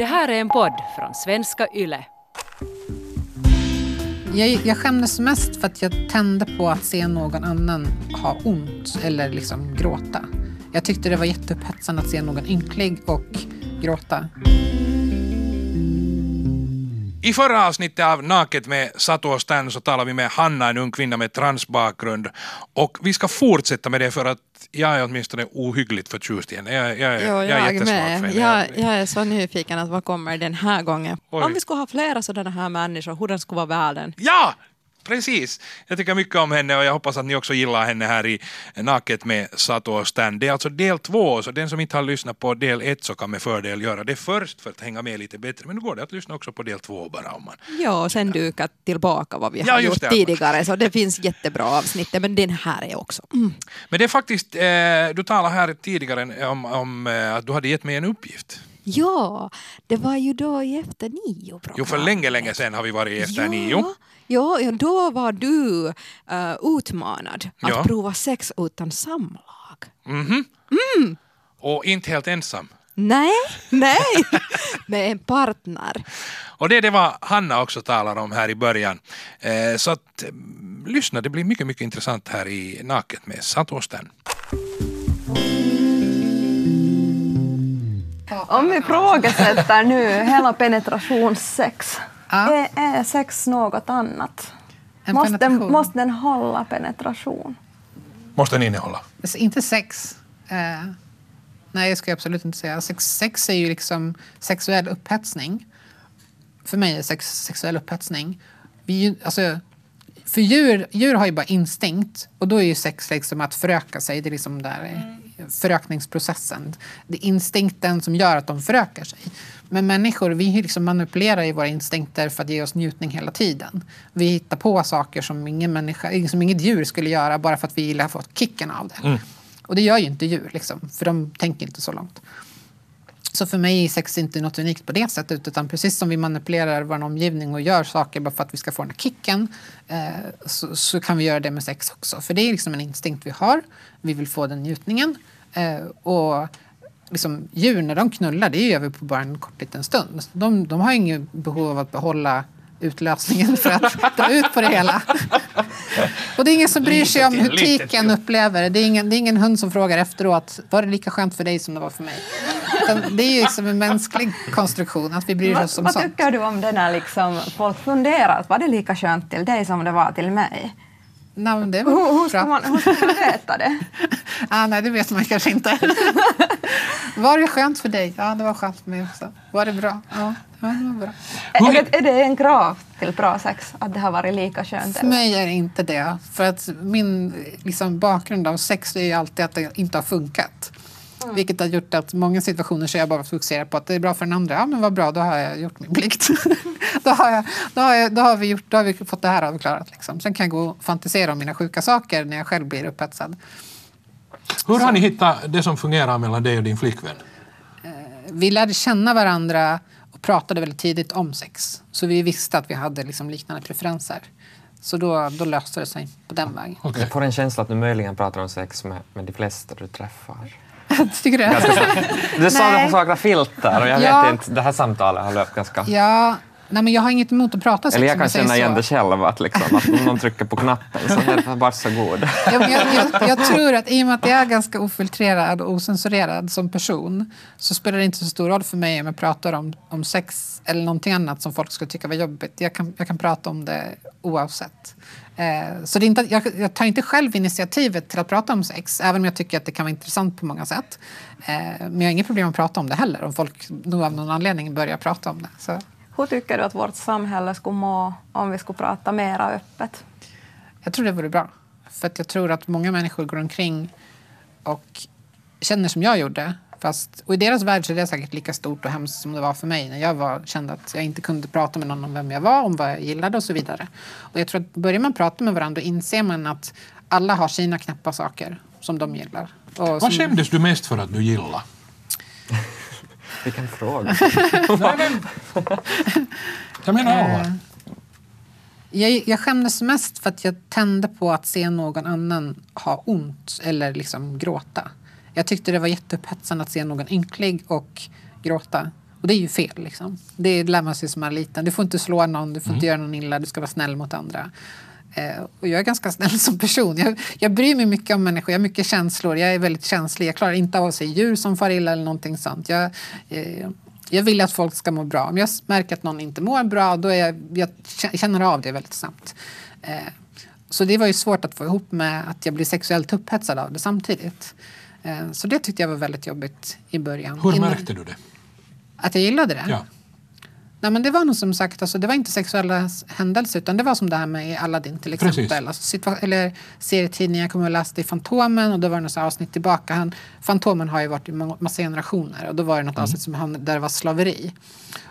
Det här är en podd från svenska YLE. Jag, jag skämdes mest för att jag tände på att se någon annan ha ont eller liksom gråta. Jag tyckte det var jätteupphetsande att se någon ynklig och gråta. I förra avsnittet av Naket med Satu och Stan så talar vi med Hanna, en ung kvinna med transbakgrund. Och vi ska fortsätta med det för att jag är åtminstone ohyggligt förtjust igen. Jag, jag, Jo, jag, jag, är jättesvag för henne. Jag, jag är så nyfiken att vad kommer den här gången? Oj. Om vi skulle ha flera sådana här människor, hur den skulle vara världen? Ja! Precis! Jag tycker mycket om henne och jag hoppas att ni också gillar henne här i Naket med Satu och Stan. Det är alltså del två, så den som inte har lyssnat på del ett så kan med fördel göra det först för att hänga med lite bättre. Men nu går det att lyssna också på del två bara om man Ja, och sen duka tillbaka vad vi Ja, har gjort det. tidigare. Så det finns jättebra avsnitt, men den här är också... Mm. Men det är faktiskt, eh, du talade här tidigare om, om eh, att du hade gett mig en uppgift. Ja, det var ju då i Efter nio Jo, för länge, länge sedan har vi varit i Efter ja, nio. Ja, ja, då var du uh, utmanad att Ja. prova sex utan samlag. Mhm. Och inte helt ensam. Nej, nej, med en partner. Och det är det vad Hanna också talar om här i början. Eh, så att, eh, lyssna, det blir mycket, mycket intressant här i Naket med Satosten. Om vi ifrågasätter nu hela penetrationssex. Ja. Är, är sex något annat? En Måste den, penetration. måste den hålla penetration? Måste den innehålla. Alltså, inte sex. Eh, nej, jag ska absolut inte säga. Sex, sex är ju liksom sexuell upphetsning. För mig är sex sexuell upphetsning. Vi, alltså, för djur, djur har ju bara instinkt och då är ju sex liksom att föröka sig. Det är liksom där förökningsprocessen. Det är instinkten som gör att de förökar sig. Men människor, vi liksom manipulerar ju våra instinkter för att ge oss njutning hela tiden. Vi hittar på saker som ingen människa, som inget djur skulle göra bara för att vi gillar att få kicken av det. Och det gör ju inte djur, liksom, för de tänker inte så långt. Så för mig är sex inte något unikt på det sättet utan precis som vi manipulerar vår omgivning och gör saker bara för att vi ska få den här kicken eh, så, så kan vi göra det med sex också. För det är liksom en instinkt vi har. Vi vill få den njutningen. Eh, och liksom, djur när de knullar, det gör vi på bara en kort liten stund. De, de har inget behov av att behålla utlösningen för att dra ut på det hela. Och det är ingen som bryr sig om hur tiken upplever det. Det är, ingen, det är ingen hund som frågar efteråt, var det lika skönt för dig som det var för mig? Det är ju liksom en mänsklig konstruktion, att vi bryr Vad, oss om vad sånt. tycker du om det när liksom folk funderar? Var det lika skönt till dig som det var till mig? Nej, men det Hur, var hur, ska man, hur ska man veta det? Ah, nej, det vet man kanske inte. var det skönt för dig? Ja, det var skönt för mig också. Var det bra? Ja, det var bra. Är det, är det en krav till bra sex att det har varit lika skönt? För mig är det inte det. För att min liksom, bakgrund av sex är ju alltid att det inte har funkat. Vilket har gjort att många situationer så jag bara fokuserad på att det är bra för den andra. Ja, men vad bra, då har jag gjort min plikt. då, har jag, då, har jag, då, har vi gjort, då har vi fått det här avklarat. Liksom. Sen kan jag gå och fantisera om mina sjuka saker när jag själv blir upphetsad. Hur har ni hittat det som fungerar mellan dig och din flickvän? Vi lärde känna varandra och pratade väldigt tidigt om sex. Så vi visste att vi hade liksom liknande preferenser. Så då, då löste det sig på den vägen. Okej. Jag får en känsla att du möjligen pratar om sex med, med de flesta du träffar. Tycker du? Du sa att du saknar filter och jag Ja. vet inte, det här samtalet har löpt ganska... Ja, nej, men jag har inget emot att prata sex. Eller jag kan känna igen det själv, att, liksom, att om någon trycker på knappen så är det varsågod. Ja, jag, jag, jag tror att i och med att jag är ganska ofiltrerad och osensurerad som person så spelar det inte så stor roll för mig om jag pratar om, om sex eller någonting annat som folk skulle tycka var jobbigt. Jag kan, jag kan prata om det oavsett. Eh, så det är inte, jag, jag tar inte själv initiativet till att prata om sex, även om jag tycker att det kan vara intressant på många sätt. Eh, men jag har inget problem att prata om det heller, om folk nog av någon anledning börjar prata om det. Så. Hur tycker du att vårt samhälle skulle må om vi skulle prata mera öppet? Jag tror det vore bra. För att jag tror att många människor går omkring och känner som jag gjorde. Fast, och i deras värld så är det säkert lika stort och hemskt som det var för mig när jag var, kände att jag inte kunde prata med någon om vem jag var, om vad jag gillade och så vidare. Och jag tror att börjar man prata med varandra inser man att alla har sina knäppa saker som de gillar. Och Vad som, skämdes du mest för att du gillade? Vilken fråga. Nej, men... Jag menar allvar. Jag, jag skämdes mest för att jag tände på att se någon annan ha ont eller liksom gråta. Jag tyckte det var jätteupphetsande att se någon ynklig och gråta. Och det är ju fel. Liksom. Det lär man sig som är liten. Du får inte slå någon, du får inte göra någon illa, du ska vara snäll mot andra. Eh, och jag är ganska snäll som person. Jag, jag bryr mig mycket om människor, jag har mycket känslor, jag är väldigt känslig. Jag klarar inte av att se djur som far illa eller någonting sånt. Jag, eh, jag vill att folk ska må bra. Om jag märker att någon inte mår bra, då är jag, jag känner av det väldigt snabbt. Eh, så det var ju svårt att få ihop med att jag blir sexuellt upphetsad av det samtidigt. Eh, så det tyckte jag var väldigt jobbigt i början. Hur märkte du det? Att jag gillade det? Ja. Nej, men det var nog som sagt, alltså, det var inte sexuella händelser utan det var som det här med Aladdin till exempel. Alltså, eller serietidningar, jag kommer och läste i Fantomen och då var det något avsnitt tillbaka. Han, Fantomen har ju varit i massa generationer och då var det något avsnitt som han, där det var slaveri.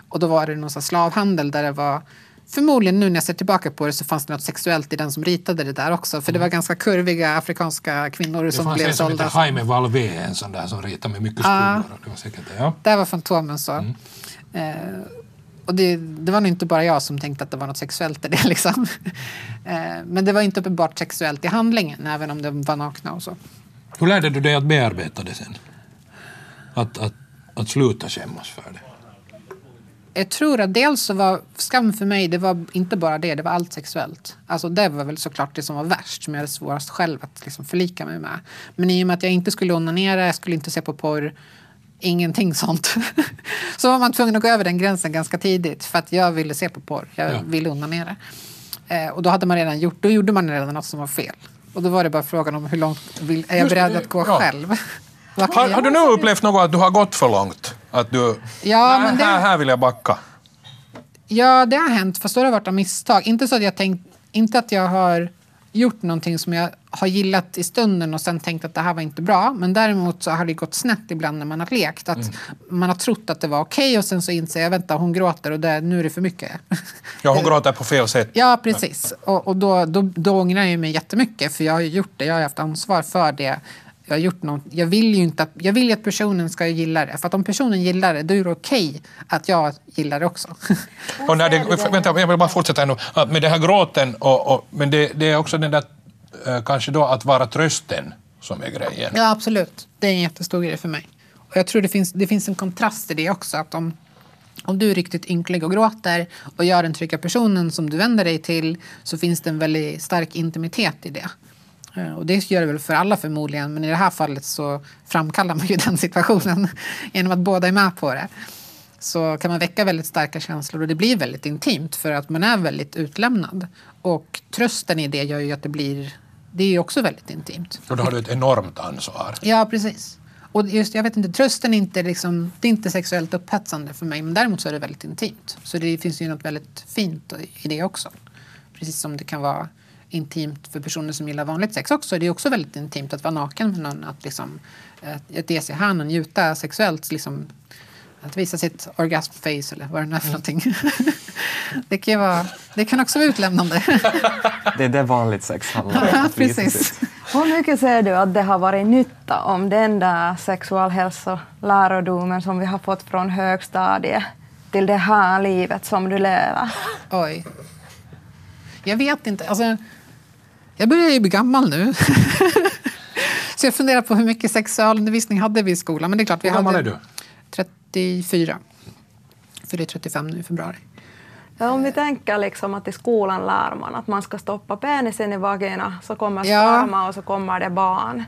Och då var det någon här slavhandel där det var Förmodligen nu när jag ser tillbaka på det så fanns det något sexuellt i den som ritade det där också. För det var ganska kurviga afrikanska kvinnor Det som fanns blev en som sålda. hette Jaime Valvé, en sån där som ritade med mycket Ja. skuggor. Det var säkert det, ja. Där var Fantomen så. Mm. Eh, och det, det var nog inte bara jag som tänkte att det var något sexuellt i det. Liksom. Eh, men det var inte uppenbart sexuellt i handlingen, även om de var nakna och så. Hur lärde du dig att bearbeta det sen? Att, att, att sluta skämmas för det? Jag tror att dels så var skam för mig, det var inte bara det, det var allt sexuellt. Alltså det var väl såklart det som var värst, som jag hade svårast själv att liksom förlika mig med. Men i och med att jag inte skulle onanera, jag skulle inte se på porr, ingenting sånt. så var man tvungen att gå över den gränsen ganska tidigt för att jag ville se på porr, jag Ja. ville onanera. Eh, och då hade man redan gjort, då gjorde man redan något som var fel. Och då var det bara frågan om hur långt vill, är jag beredd att gå ja. själv? Har, har du nu upplevt något att du har gått för långt? Att du... Ja, Nej, men det- här, här vill jag backa. Ja, det har hänt, fast då har det varit av misstag. Inte så att jag tänkt, inte att jag har gjort någonting som jag har gillat i stunden och sen tänkt att det här var inte bra. Men däremot så har det gått snett ibland när man har lekt. Att Mm. Man har trott att det var okej och sen så inser jag, vänta hon gråter och det, nu är det för mycket. Ja, hon gråter på fel sätt. Ja, precis. Och, och då, då, då ångrar jag mig jättemycket för jag har ju gjort det. Jag har haft ansvar för det. Jag, har gjort något, jag vill ju inte att, jag vill att personen ska gilla det. För att om personen gillar det, då är det okej att jag gillar det också. Och när det, vänta, jag vill bara fortsätta nu. Med den här gråten, och, och, men det, det är också den där eh, kanske då att vara trösten som är grejen. Ja, absolut. Det är en jättestor grej för mig. Och jag tror det finns, det finns en kontrast i det också. Att om, om du är riktigt ynklig och gråter och gör den trygga personen som du vänder dig till så finns det en väldigt stark intimitet i det. Eh, Och det gör det väl för alla förmodligen, men i det här fallet så framkallar man ju den situationen genom att båda är med på det. Så kan man väcka väldigt starka känslor och det blir väldigt intimt för att man är väldigt utlämnad. Och trösten i det gör ju att det blir, det är ju också väldigt intimt. Och då har du ett enormt ansvar. Ja, precis. Och just, jag vet inte, trösten är inte, liksom, det är inte sexuellt upphetsande för mig, men däremot så är det väldigt intimt. Så det finns ju något väldigt fint i det också. Precis som det kan vara intimt för personer som gillar vanligt sex också. Det är också väldigt intimt att vara naken med någon, att, liksom, att, ge sig hän och njuta sexuellt. Liksom, att visa sitt orgasmface eller vad det nu är för någonting. det, kan vara, det kan också vara utlämnande. Det är det vanligt sex handlar om. Ja, precis. Hur mycket ser du att det har varit nytta om den där sexualhälsolärodomen som vi har fått från högstadiet till det här livet som du lever? Oj. Jag vet inte. Alltså, jag börjar ju bli gammal nu. Så jag funderar på hur mycket sexualundervisning hade vi i skolan. Men det är klart, vi Hur gammal hade är du? 34. Fyller 35 nu i februari. Ja, om vi tänker liksom att i skolan lär man att man ska stoppa penisen i vagina så kommer Ja. sperma och så kommer det barn.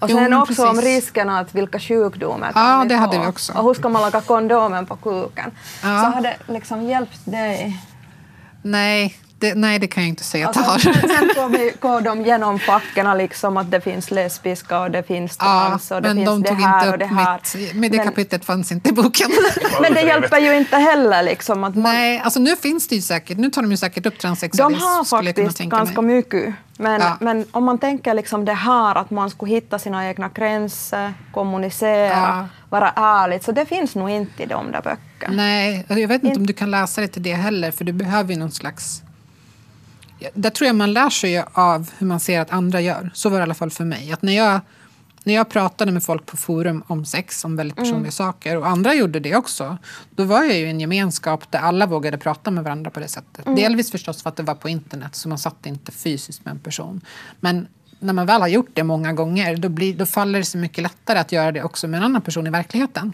Och Jo, sen men också om precis. riskerna att vilka sjukdomar Ja, kan vi det hade få. vi också. Och hur ska man laga kondomen på kuken? Ja. Så har det liksom hjälpt dig? Nej, det, nej, det kan jag inte säga att det Alltså, har. sen går, vi, går de genom facken liksom att det finns lesbiska och det finns trans och det finns de det här och det här. mitt... Men det Men- kapitlet fanns inte i boken. Men det hjälper ju inte heller liksom att man, nej, alltså nu finns det ju säkert. Nu tar de ju säkert upp De transsexualism. har jag kunna faktiskt tänka ganska mig. mycket. Men, Ja. men om man tänker liksom det här att man skulle hitta sina egna gränser, kommunicera, Ja. vara ärlig. Så det finns nog inte i de där böckerna. Nej, jag vet inte om du kan läsa det till det heller, för du behöver ju någon slags... Där tror jag man lär sig av hur man ser att andra gör. Så var det i alla fall för mig. Att när jag, när jag pratade med folk på forum om sex, om väldigt personliga saker, och andra gjorde det också, då var jag ju i en gemenskap där alla vågade prata med varandra på det sättet. Delvis förstås för att det var på internet, så man satt inte fysiskt med en person. Men när man väl har gjort det många gånger, då, blir, då faller det så mycket lättare att göra det också med en annan person i verkligheten.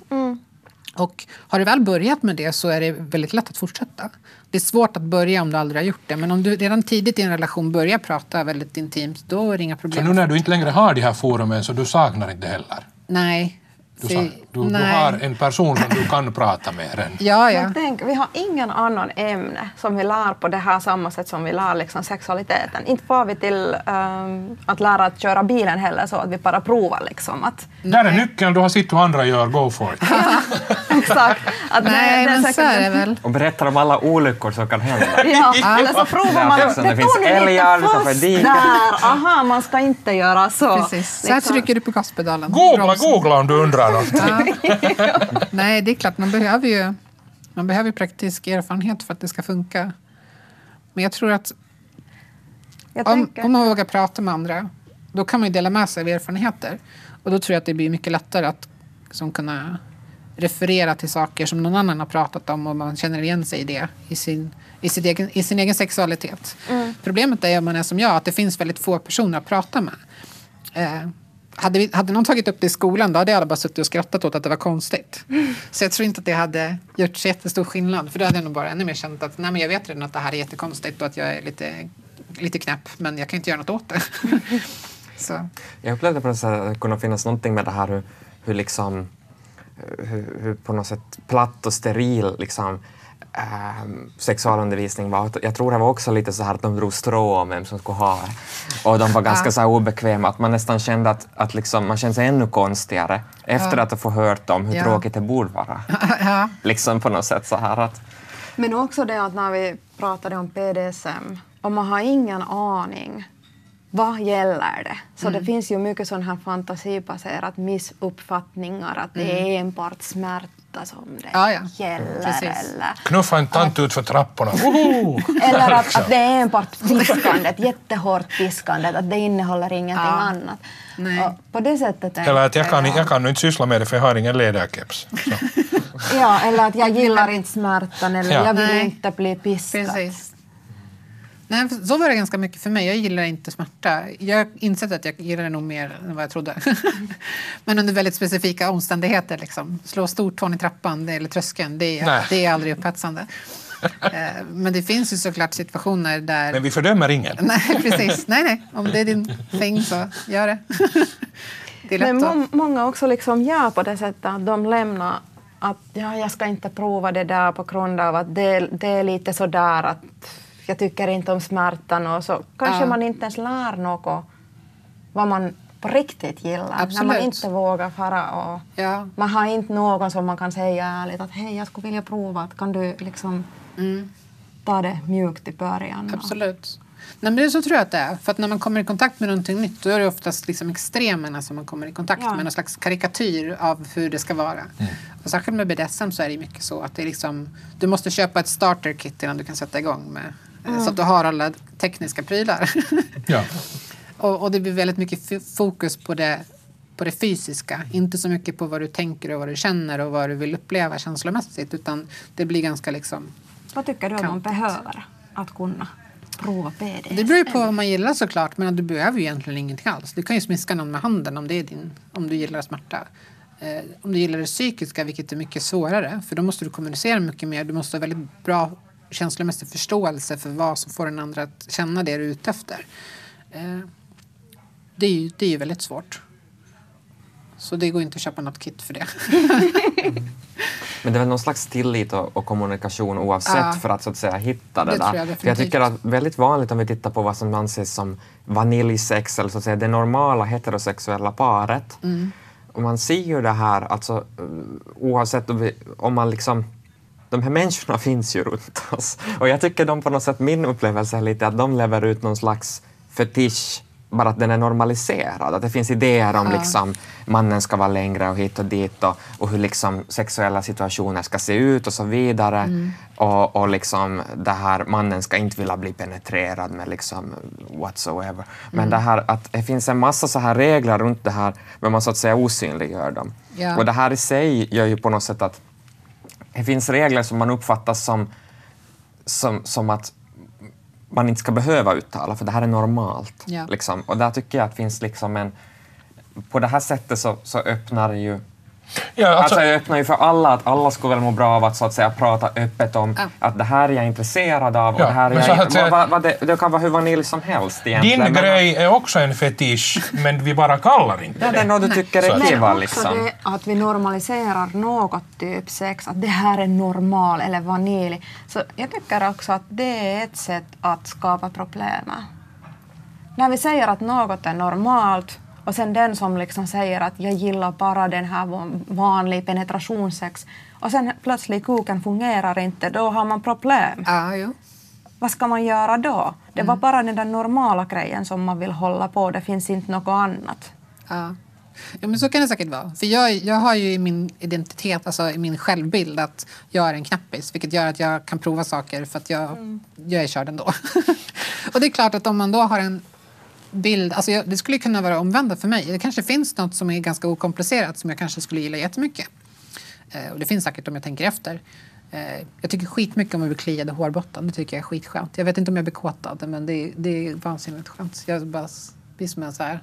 Och har du väl börjat med det så är det väldigt lätt att fortsätta. Det är svårt att börja om du aldrig har gjort det. Men om du redan tidigt i en relation börjar prata väldigt intimt, då är det inga Så problem. nu när du inte längre har de här forumen så du saknar inte heller? Nej. Du, sa, du, du har en person som du kan prata med redan? Ja, ja. Men tänk, vi har ingen annan ämne som vi lär på det här samma sätt som vi lär liksom sexualiteten. Inte får vi till ehm, att lära att köra bilen heller så att vi bara provar liksom att Där är nyckeln, du har sett hur andra gör, go for it. exakt. Att det- Nej, det är men så är det väl. Och berättar om alla olyckor som kan hända. Ja, eller så provar man. det tog finns älgar utanför diket. Där, aha, man ska inte göra så. Precis. Så här Liksom. trycker du på gaspedalen. Googla, googla om du undrar något. Nej, det är klart, man behöver ju man behöver praktisk erfarenhet för att det ska funka. Men jag tror att Jag om, tänker, om man vågar prata med andra, då kan man ju dela med sig av erfarenheter. Och då tror jag att det blir mycket lättare att som kunna referera till saker som någon annan har pratat om och man känner igen sig i det i sin, i sitt egen, i sin egen sexualitet. Problemet är om man är som jag, att det finns väldigt få personer att prata med. Eh, hade, vi, hade någon tagit upp det i skolan då hade alla bara suttit och skrattat åt att det var konstigt. Så jag tror inte att det hade gjort så jättestor skillnad. För då hade jag nog bara ännu mer känt att nej, men jag vet redan att det här är jättekonstigt och att jag är lite, lite knäpp men jag kan inte göra något åt det. så. Jag upplevde på något sätt att det kunde finnas någonting med det här hur, hur liksom hur, hur på något sätt platt och steril liksom, ehm, sexualundervisning var. Jag tror det var också lite så här att de drog strå om vem som skulle ha det. Och de var ganska så obekväma, att man nästan kände att, att liksom, man kände sig ännu konstigare efter att ha fått hört om hur tråkigt det borde vara. liksom på något sätt så här att men också det att när vi pratade om PDSM, och man har ingen aning vad gäller det? Så Mm. det finns ju mycket sån här fantasibaserat missuppfattningar att det är enbart smärta som det Mm. Ja, gäller. Precis. Eller, Knuffa en tant ut för trapporna. Eller att, att det är enbart piskandet, jättehårt piskandet, att det innehåller ingenting Ja. annat. På det sättet Eller att jag kan, jag kan inte syssla med det för jag har ingen ledarkeps. Ja, eller att jag gillar inte smärtan eller Ja. jag vill Nej. inte bli piskad. Precis. Nej, så var det ganska mycket för mig. Jag gillar inte smärta. Jag har insett att jag gillar det nog mer än vad jag trodde. Men under väldigt specifika omständigheter. Liksom. Slå stortån i trappan det- eller tröskeln, det Nej. är, det är aldrig upphetsande. Eh, Men det finns ju såklart situationer där... Men vi fördömer ingen. Nej, precis. Nej, nej. Om det är din thing så gör det. Det är Men må- många också liksom gör på det sättet att de lämnar att ja, jag ska inte prova det där på grund av att det, det är lite sådär att jag tycker inte om smärtan och så kanske Ja. man inte ens lär något vad man på riktigt gillar. När Absolut. man inte vågar fara och Ja. man har inte någon som man kan säga ärligt att hej, jag skulle vilja prova. Att kan du liksom ta det mjukt i början? Absolut. Nej, men det så tror jag att det är. För att när man kommer i kontakt med någonting nytt då är det oftast liksom extremerna som man kommer i kontakt Ja. med. Någon slags karikatyr av hur det ska vara. Och särskilt med BDSM så är det mycket så att det är liksom, du måste köpa ett starter kit innan du kan sätta igång med. Eh, Så att du har alla tekniska prylar. Ja. och, och det blir väldigt mycket fokus på det, på det fysiska. Inte så mycket på vad du tänker och vad du känner och vad du vill uppleva känslomässigt. Utan det blir ganska liksom Vad tycker du att man behöver att kunna prova PDS? Det beror ju på vad man gillar såklart, men du behöver ju egentligen ingenting alls. Du kan ju smiska någon med handen om, det är din, om du gillar smärta. Eh, om du gillar det psykiska, vilket är mycket svårare, för då måste du kommunicera mycket mer. Du måste ha väldigt bra känslomässig förståelse för vad som får den andra att känna det du är ute efter. Eh, det, är ju, det är ju väldigt svårt. Så det går inte att köpa något kit för det. Men det är väl någon slags tillit och, och kommunikation oavsett Ja. för att så att säga hitta det, Det där. jag jag tycker att väldigt vanligt om vi tittar på vad som anses som vaniljsex eller så att säga det normala heterosexuella paret. Mm. Och man ser ju det här, alltså eh, oavsett om, vi, om man liksom de här människorna finns ju runt oss. Och jag tycker de på något sätt, min upplevelse är lite att de lever ut någon slags fetisch bara att den är normaliserad. Att det finns idéer om Ja. liksom mannen ska vara längre och hit och dit och, och hur liksom sexuella situationer ska se ut och så vidare. Mm. Och, och liksom det här mannen ska inte vilja bli penetrerad med liksom whatsoever. Men Mm. det här att det finns en massa så här regler runt det här men man så att säga osynliggör dem. Ja. Och det här i sig gör ju på något sätt att det finns regler som man uppfattar som, som, som att man inte ska behöva uttala, för det här är normalt. Ja. Liksom. Och där tycker jag att finns liksom en... På det här sättet så, så öppnar ju Ja, Alltså, alltså, jag öppnar ju för alla, att alla skulle väl må bra av att så att säga prata öppet om Ja. att det här är jag intresserad av och Ja, det här är men så jag, att säga- vad, vad, vad det, det kan vara hur vanilj som helst egentligen. din men- grej är också en fetisch, men vi bara kallar inte Ja, det är det. något du tycker är att- kiva Men också liksom. det att vi normaliserar något typ sex, att det här är normal eller vanilj. Så jag tycker också att det är ett sätt att skapa problem. När vi säger att något är normalt och sen den som liksom säger att jag gillar bara den här van- vanlig penetrationssex och sen plötsligt kuken fungerar inte, då har man problem. Ja, jo. Vad ska man göra då? Det var bara den där normala grejen som man vill hålla på, det finns inte något annat. Ja. ja, men så kan det säkert vara. För jag, jag har ju i min identitet, alltså i min självbild att jag är en knappis. Vilket gör att jag kan prova saker för att jag, jag är körd ändå. och det är klart att om man då har en bild, alltså jag, det skulle kunna vara omvända för mig. Det kanske finns något som är ganska okomplicerat som jag kanske skulle gilla jättemycket. Eh, och det finns säkert om jag tänker efter. Eh, jag tycker skitmycket om att bli kliad i hårbotten. Det tycker jag är skitskönt. Jag vet inte om jag blir kåtad, men det, det är vansinnigt skönt. Jag bara blir som en så här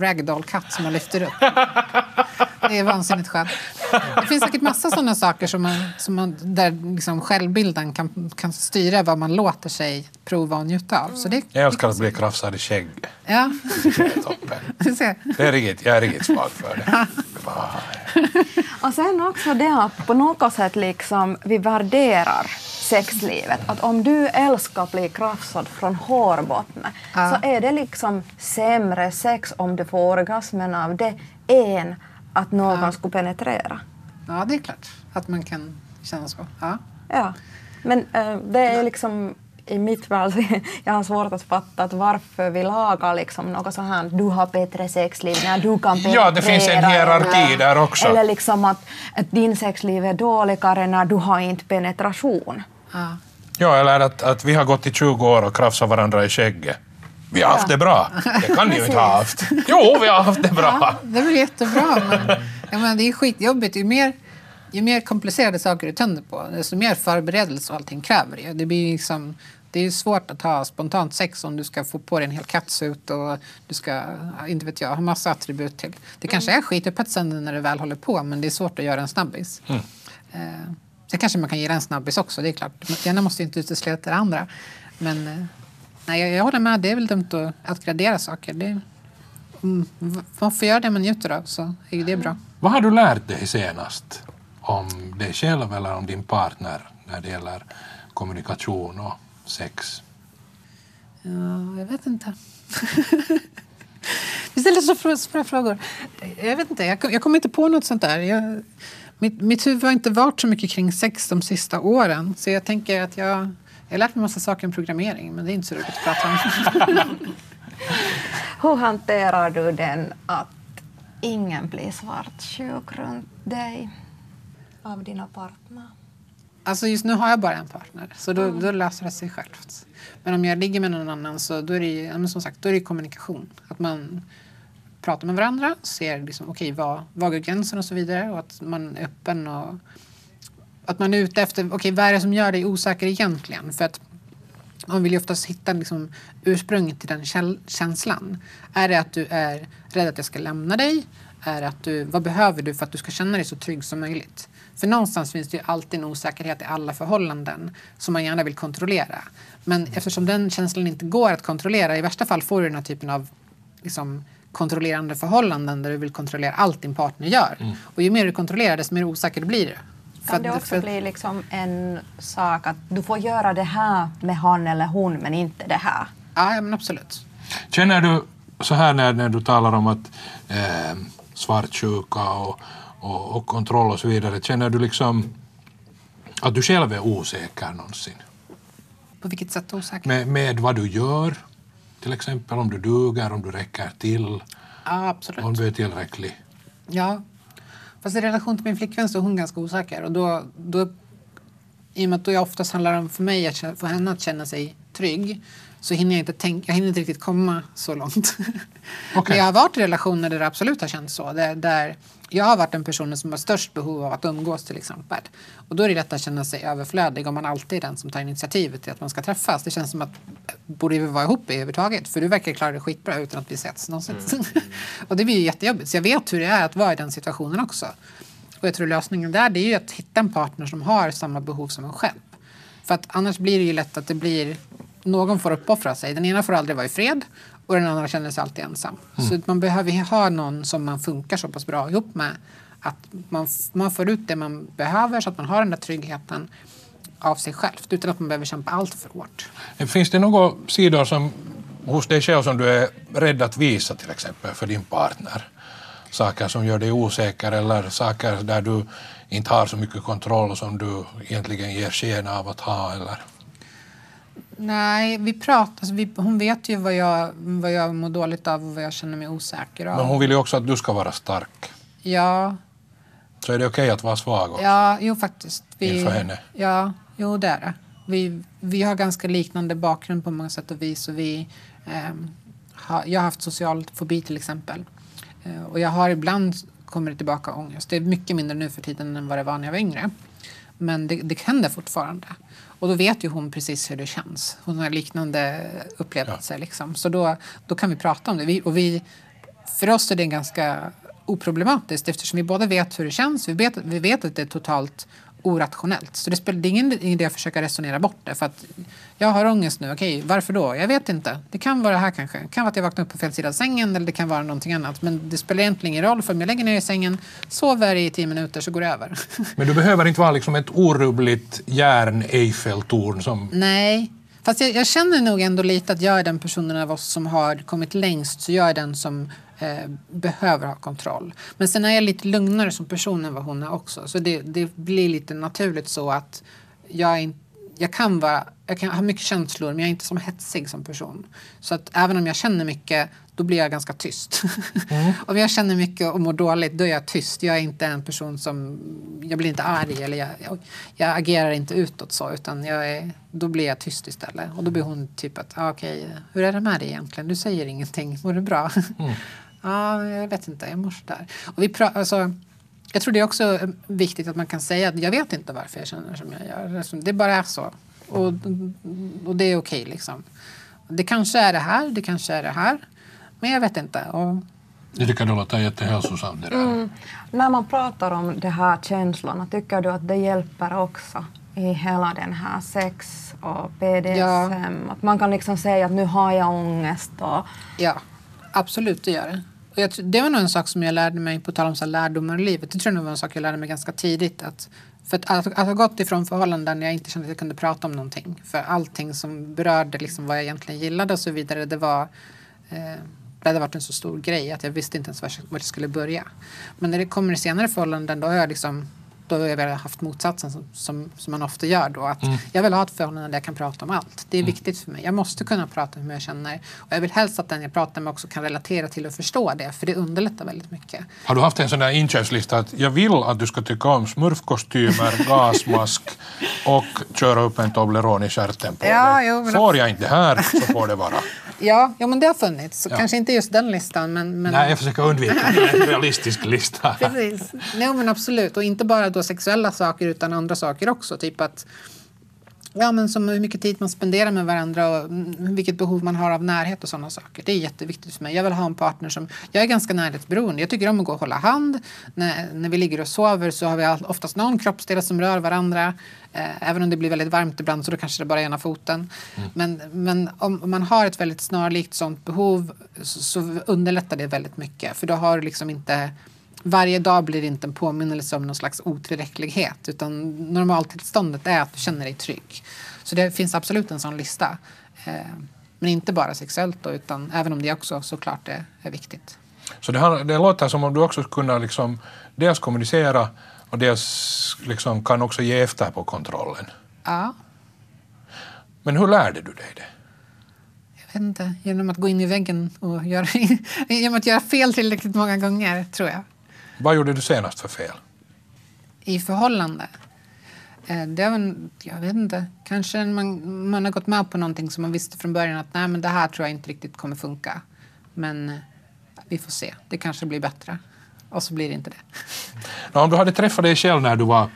ragdoll-katt som man lyfter upp. Det är vansinnigt skönt. Det finns säkert massa sådana saker som man, som man, där liksom självbilden kan, kan styra vad man låter sig prova och njuta av. Så det, Jag älskar att bli krafsad i skägg. Ja, Det är toppen. Det är riktigt, jag är riktigt svag för det. Och sen också det att på något sätt liksom vi värderar sexlivet. Att om du älskar att bli krafsad från hårbotten Ja. så är det liksom sämre sex om du får orgasmen av det än att någon skulle penetrera. Ja, det är klart att man kan känna så. Ja. Ja. Men eh, det är liksom i mitt fall, jag har svårt att fatta att varför vi lagar liksom något så här, du har bättre sexliv när du kan penetrera. Ja, det finns en hierarki eller, där också. Eller liksom att, att din sexliv är dåligare när du har inte penetration. Ja. Ja, eller att, att vi har gått i 20 år och krafsat varandra i skägget. Vi har haft det bra. Det kan ni ju inte ha haft. Jo, vi har haft det bra. Ja, det är väl jättebra. Men, jag menar, det är skitjobbigt. Ju mer, ju mer komplicerade saker du tänder på, desto mer förberedelse och allting kräver det. Det blir liksom, det är ju svårt att ha spontant sex om du ska få på dig en hel catsuit och du ska, inte vet jag, ha massa attribut till. Det kanske är skitupphetsande när det väl håller på, men det är svårt att göra en snabbis. Mm. Eh, sen kanske man kan gilla en snabbis också, det är klart. Det ena måste ju inte utesluta det andra. Men eh, nej, jag, jag håller med, det är väl dumt att, att gradera saker. Det, Mm, man får göra det man njuter av så är det bra. Vad har du lärt dig senast om dig själv eller om din partner när det gäller kommunikation och sex? Ja, jag vet inte. Vi ställer så bra frågor. Jag vet inte, jag, kom- jag kommer inte på något sånt där. Jag, mitt, mitt huvud har inte varit så mycket kring sex de sista åren. Så jag tänker att jag, jag har lärt mig massa saker om programmering men det är inte så roligt att prata om. Hur hanterar du den att ingen blir svartsjuk runt dig av dina partner? Alltså just nu har jag bara en partner, så då, då löser det sig självt. Men om jag ligger med någon annan så då är det, ju- som sagt, då är det kommunikation. Att man pratar med varandra, ser liksom, okay, vad, vad går gränsen och så vidare. Och att man är öppen och att man är ute efter, okej, vad är det som gör dig osäker egentligen? För att man vill ju oftast hitta liksom, ursprunget till den känslan. Är det att du är rädd att jag ska lämna dig? Är det att du, vad behöver du för att du ska känna dig så trygg som möjligt? För någonstans finns det ju alltid en osäkerhet i alla förhållanden som man gärna vill kontrollera. Men eftersom den känslan inte går att kontrollera, i värsta fall får du den här typen av liksom, kontrollerande förhållanden där du vill kontrollera allt din partner gör. Och ju mer du kontrollerar, desto mer osäker blir du. För Kan det också för- bli liksom en sak att du får göra det här med han eller hon men inte det här? Ja, ja, men absolut. Känner du så här när, när du talar om att eh, svartsjuka och, och, och kontroll och så vidare, känner du liksom att du själv är osäker någonsin? På vilket sätt osäker? Med, med vad du gör, till exempel om du duger, om du räcker till, absolut. om du är tillräcklig. Ja. Fast i relation till min flickvän så är hon ganska osäker. Och då, då, I och med att jag oftast handlar om för mig att för henne att känna sig trygg så hinner jag inte tänka, jag hinner inte riktigt komma så långt. Okej. Men jag har varit i relationer där det absolut har känts så. Där, där jag har varit den personen som har störst behov av att umgås till exempel. Och då är det lätt att känna sig överflödig om man alltid är den som tar initiativet till att man ska träffas. Det känns som att borde vi vara ihop överhuvudtaget? För du verkar klara det skitbra utan att vi setts någonsin. och det blir ju jättejobbigt. Så jag vet hur det är att vara i den situationen också. Och jag tror lösningen där det är ju att hitta en partner som har samma behov som en själv. För att annars blir det ju lätt att det blir någon får uppoffra sig. Den ena får aldrig vara i fred och den andra känner sig alltid ensam. Så att man behöver ha någon som man funkar så pass bra ihop med att man, man får ut det man behöver så att man har den där tryggheten av sig själv utan att man behöver kämpa allt för hårt. Finns det några sidor som, hos dig själv som du är rädd att visa till exempel för din partner? Saker som gör dig osäker eller saker där du inte har så mycket kontroll som du egentligen ger sken av att ha? Eller? Nej, vi pratar, alltså vi, hon vet ju vad jag, vad jag mår dåligt av och vad jag känner mig osäker av. Men hon vill ju också att du ska vara stark. Ja, Så är det okej att vara svag också? Ja, jo faktiskt. Inför henne? Ja, jo det är det. Vi, vi har ganska liknande bakgrund på många sätt och vis. Och vi, ehm, har, jag har haft social fobi till exempel. Eh, och jag har ibland kommer det tillbaka ångest. Det är mycket mindre nu för tiden än vad det var när jag var yngre. Men det, det händer fortfarande. Och då vet ju hon precis hur det känns. Hon har liknande upplevelser. Liksom. Så då, då kan vi prata om det. Vi, och vi, för oss är det ganska oproblematiskt eftersom vi båda vet hur det känns. Vi vet, vi vet att det är totalt orationellt. Så det, spelar, det är ingen idé att försöka resonera bort det. För att jag har ångest nu, okej, varför då? Jag vet inte. Det kan vara det här kanske. Det kan vara att jag vaknar upp på fel sida av sängen eller det kan vara någonting annat. Men det spelar egentligen ingen roll för om jag lägger ner i sängen, sover i tio minuter så går det över. Men du behöver inte vara liksom ett orubbligt järn-Eiffeltorn som... Nej, fast jag, jag känner nog ändå lite att jag är den personen av oss som har kommit längst. Så jag är den som eh, behöver ha kontroll. Men sen är jag lite lugnare som person än vad hon är också. Så det, det blir lite naturligt så att jag, in, jag kan vara jag kan ha mycket känslor men jag är inte som hetsig som person. Så att även om jag känner mycket då blir jag ganska tyst. om jag känner mycket och mår dåligt då är jag tyst. Jag är inte en person som, jag blir inte arg eller jag, jag, jag agerar inte utåt så utan jag är, då blir jag tyst istället. Och då blir hon typ att, ah, okej, hur är det med dig egentligen? Du säger ingenting, mår du bra? Ja, jag vet inte, jag mår sådär. Och vi pra- alltså, jag tror det är också eh, viktigt att man kan säga att jag vet inte varför jag känner som jag gör. Alltså, Det bara är så. Och, och det är okej liksom. Det kanske är det här, det kanske är det här. Men jag vet inte. Och, Jag tycker det låter jättehälsosamt det där. Mm. När man pratar om de här känslorna, tycker du att det hjälper också i hela den här sex och BDSM? Ja. Att man kan liksom säga att nu har jag ångest och ja, absolut det gör det. Och jag, det var nog en sak som jag lärde mig, på tal om så här lärdomar i livet. Det tror jag nog var en sak jag lärde mig ganska tidigt. Att, för att, att, att ha gått ifrån förhållanden där jag inte kände att jag kunde prata om någonting. För allting som berörde liksom vad jag egentligen gillade och så vidare, det var eh, det hade varit en så stor grej att jag visste inte ens var vart jag skulle börja. Men när det kommer i senare förhållanden då har jag liksom då har jag väl haft motsatsen som, som, som man ofta gör då. Att Jag vill ha ett förhållande där jag kan prata om allt. Det är viktigt för mig. Jag måste kunna prata om hur jag känner. Och jag vill helst att den jag pratar med också kan relatera till och förstå det. För det underlättar väldigt mycket. Har du haft en sån där inköpslista att jag vill att du ska tycka om smurfkostymer, gasmask och köra upp en Toblerone i stjärten på Ja, dig? jo, Får jag inte det här så får det vara. Ja, ja men det har funnits. Så Ja. Kanske inte just den listan men... men... Nej, jag försöker undvika en realistisk lista. Precis. Nej, men absolut. Och inte bara då sexuella saker utan andra saker också. Typ att Ja, men som hur mycket tid man spenderar med varandra och mm, vilket behov man har av närhet och sådana saker. Det är jätteviktigt för mig. Jag vill ha en partner som... Jag är ganska närhetsberoende. Jag tycker om att gå och hålla hand. När, när vi ligger och sover så har vi oftast någon kroppsdel som rör varandra. Eh, även om det blir väldigt varmt ibland så då kanske det bara är ena foten. Men, men om, man har ett väldigt snarlikt sånt behov så, så underlättar det väldigt mycket. För då har du liksom inte varje dag blir det inte en påminnelse om någon slags otillräcklighet utan normaltillståndet är att du känner dig trygg. Så det finns absolut en sån lista. Eh, men inte bara sexuellt då, utan även om det också såklart är, är viktigt. Så det, har, det låter som om du också skulle kunna liksom dels kommunicera och dels liksom kan också ge efter på kontrollen. Ja, Men hur lärde du dig det? jag vet inte. Genom att gå in i väggen och göra, genom att göra fel tillräckligt många gånger, tror jag. Vad gjorde du senast för fel? I förhållande. Eh, Det väl, jag vet inte, kanske man, man har gått med på någonting som man visste från början att nej men det här tror jag inte riktigt kommer funka. Men eh, vi får se, det kanske blir bättre. Och så blir det inte det. Ja, om du hade träffat dig själv när du var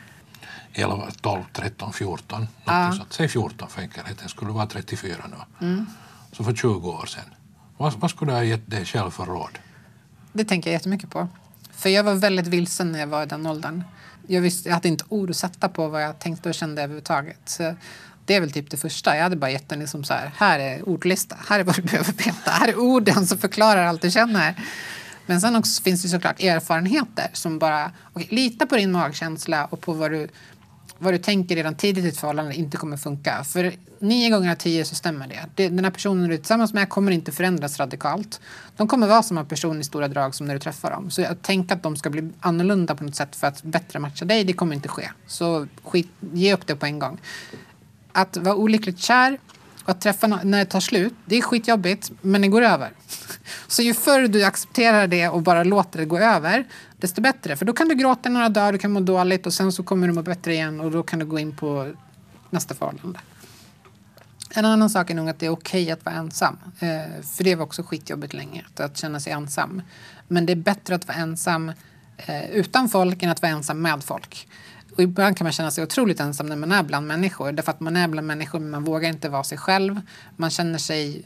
11, 12, 13, 14, Ja. sånt. säg 14 för enkelheten, skulle du vara 34 nu. Mm. Så för 20 år sedan. Vad, vad skulle du ha gett dig själv för råd? Det tänker jag jättemycket på. För jag var väldigt vilsen när jag var i den åldern. Jag, visste, jag hade inte ord att sätta på vad jag tänkte och kände överhuvudtaget. Så det är väl typ det första. Jag hade bara gett den liksom så här, här är ordlista, här är vad du behöver veta, här är orden som förklarar allt du känner. Men sen också finns det såklart erfarenheter som bara, okay, lita på din magkänsla och på vad du, vad du tänker redan tidigt i ett förhållande inte kommer funka. För nio gånger av tio så stämmer det. Den här personen du är tillsammans med kommer inte förändras radikalt. De kommer vara samma person i stora drag som när du träffar dem. Så att tänka att de ska bli annorlunda på något sätt för att bättre matcha dig, det kommer inte ske. Så skit, ge upp det på en gång. Att vara olyckligt kär och att träffa någon när det tar slut, det är skitjobbigt, men det går över. Så ju förr du accepterar det och bara låter det gå över, desto bättre. För då kan du gråta några dagar, du kan må dåligt och sen så kommer du må bättre igen och då kan du gå in på nästa förhållande. En annan sak är nog att det är okej att vara ensam. Eh, för det var också skitjobbigt länge, att, att känna sig ensam. Men det är bättre att vara ensam eh, utan folk än att vara ensam med folk. Och ibland kan man känna sig otroligt ensam när man är bland människor. Därför att man är bland människor men man vågar inte vara sig själv. Man känner sig,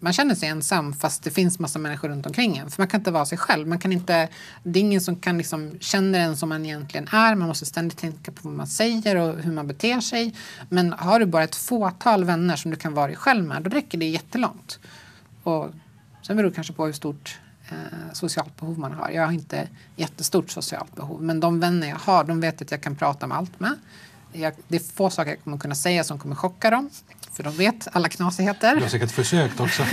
man känner sig ensam fast det finns massa människor runt omkring en. För man kan inte vara sig själv. Man kan inte, det är ingen som kan liksom känna en som man egentligen är. Man måste ständigt tänka på vad man säger och hur man beter sig. Men har du bara ett fåtal vänner som du kan vara dig själv med, då räcker det jättelångt. Och sen beror det kanske på hur stort eh, socialt behov man har. Jag har inte jättestort socialt behov, men de vänner jag har, de vet att jag kan prata om allt med. Jag, det är få saker jag kommer kunna säga som kommer chocka dem, för de vet alla knasigheter. Du har säkert försökt också.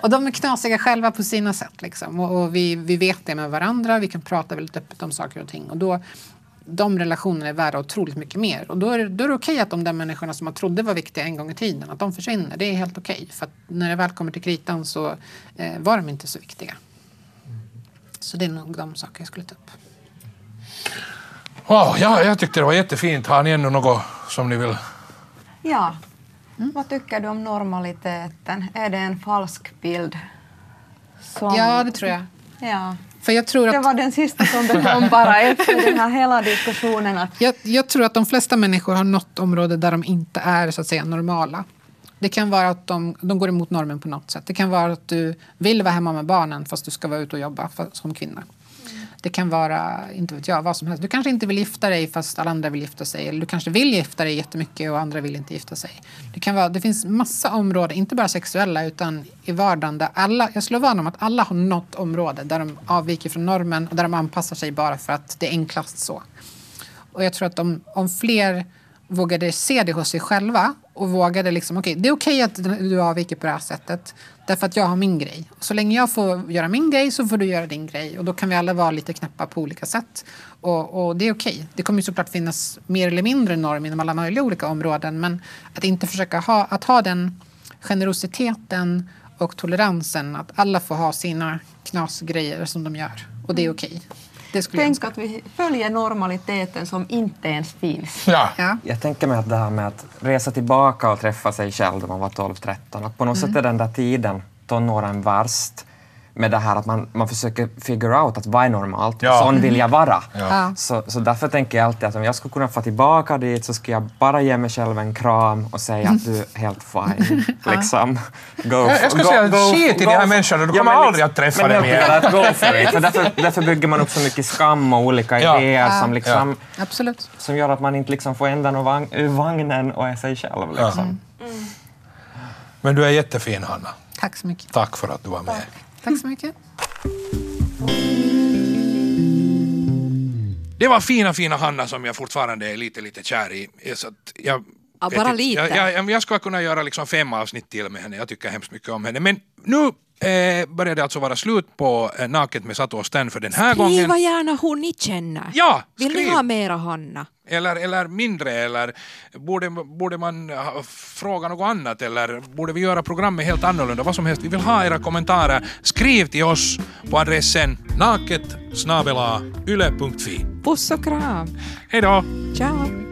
Och de är knasiga själva på sina sätt. Liksom. Och, och vi, vi vet det med varandra. Vi kan prata väldigt öppet om saker och ting. Och då, de relationerna är värda otroligt mycket mer. Och då är, då är det okej att de där människorna som man trodde var viktiga en gång i tiden, att de försvinner. Det är helt okej. För att när det väl kommer till kritan så eh, var de inte så viktiga. Så det är nog de saker jag skulle ta upp. Wow, ja, jag tyckte det var jättefint. Har ni ännu något som ni vill... Ja. Vad tycker du om normaliteten? Är det en falsk bild? Som... Ja, det tror jag. Ja. För jag tror Det att var den sista som det kom bara efter den här hela diskussionen. Att Jag, jag tror att de flesta människor har något område där de inte är så att säga normala. Det kan vara att de, de går emot normen på något sätt. Det kan vara att du vill vara hemma med barnen fast du ska vara ute och jobba för, som kvinna. Det kan vara, inte vet jag, vad som helst. Du kanske inte vill gifta dig fast alla andra vill gifta sig. Eller du kanske vill gifta dig jättemycket och andra vill inte gifta sig. Det, kan vara, det finns massa områden, inte bara sexuella utan i vardagen där alla, jag slår vad om att alla har något område där de avviker från normen och där de anpassar sig bara för att det är enklast så. Och jag tror att om, om fler vågade se det hos sig själva och vågade liksom, okej, det är okej att du avviker på det här sättet därför att jag har min grej. Så länge jag får göra min grej så får du göra din grej och då kan vi alla vara lite knäppa på olika sätt. Och, och det är okej. Det kommer ju såklart finnas mer eller mindre norm inom alla möjliga olika områden men att inte försöka ha, att ha den generositeten och toleransen att alla får ha sina knasgrejer som de gör och det är okej. Det skulle jag tänk att vi följer normaliteten som inte ens finns. Ja. Ja. Jag tänker mig att det här med att resa tillbaka och träffa sig själv när man var 12-13, att på något sätt är den där tiden, tonåren, värst med det här att man, man försöker figure out att vad är normalt, Ja. sån vill jag vara. Ja. Så, så därför tänker jag alltid att om jag skulle kunna få tillbaka dit så skulle jag bara ge mig själv en kram och säga att du är helt fine. liksom. Go, Jag- jag skulle säga, go- skit i de här människorna, du Ja, kommer aldrig att träffa dem igen. att Go for it. För därför, därför bygger man upp så mycket skam och olika Ja. idéer Ja. som, liksom, Absolut. som gör att man inte liksom får ändan ur vagn, vagnen och är sig själv. Liksom. Men du är jättefin, Hanna. Tack så mycket. Tack för att du var med. Tack så mycket. Det var fina, fina Hanna som jag fortfarande är lite, lite kär i. Så att jag, Ja, bara lite. Jag, jag, jag skulle kunna göra liksom fem avsnitt till med henne. Jag tycker hemskt mycket om henne. Men nu eh, börjar det alltså vara slut på eh, Naket med Satu och Stan för den här Skriva gången. gärna hur ni känner. Ja, Vill skriv. ni ha mera Hanna? Eller, eller mindre, eller borde, borde man ha- fråga något annat, eller borde vi göra programmet helt annorlunda? Vad som helst. Vi vill ha era kommentarer. Skriv till oss på adressen naket yle.fi. Puss och kram. Hej då! Ciao.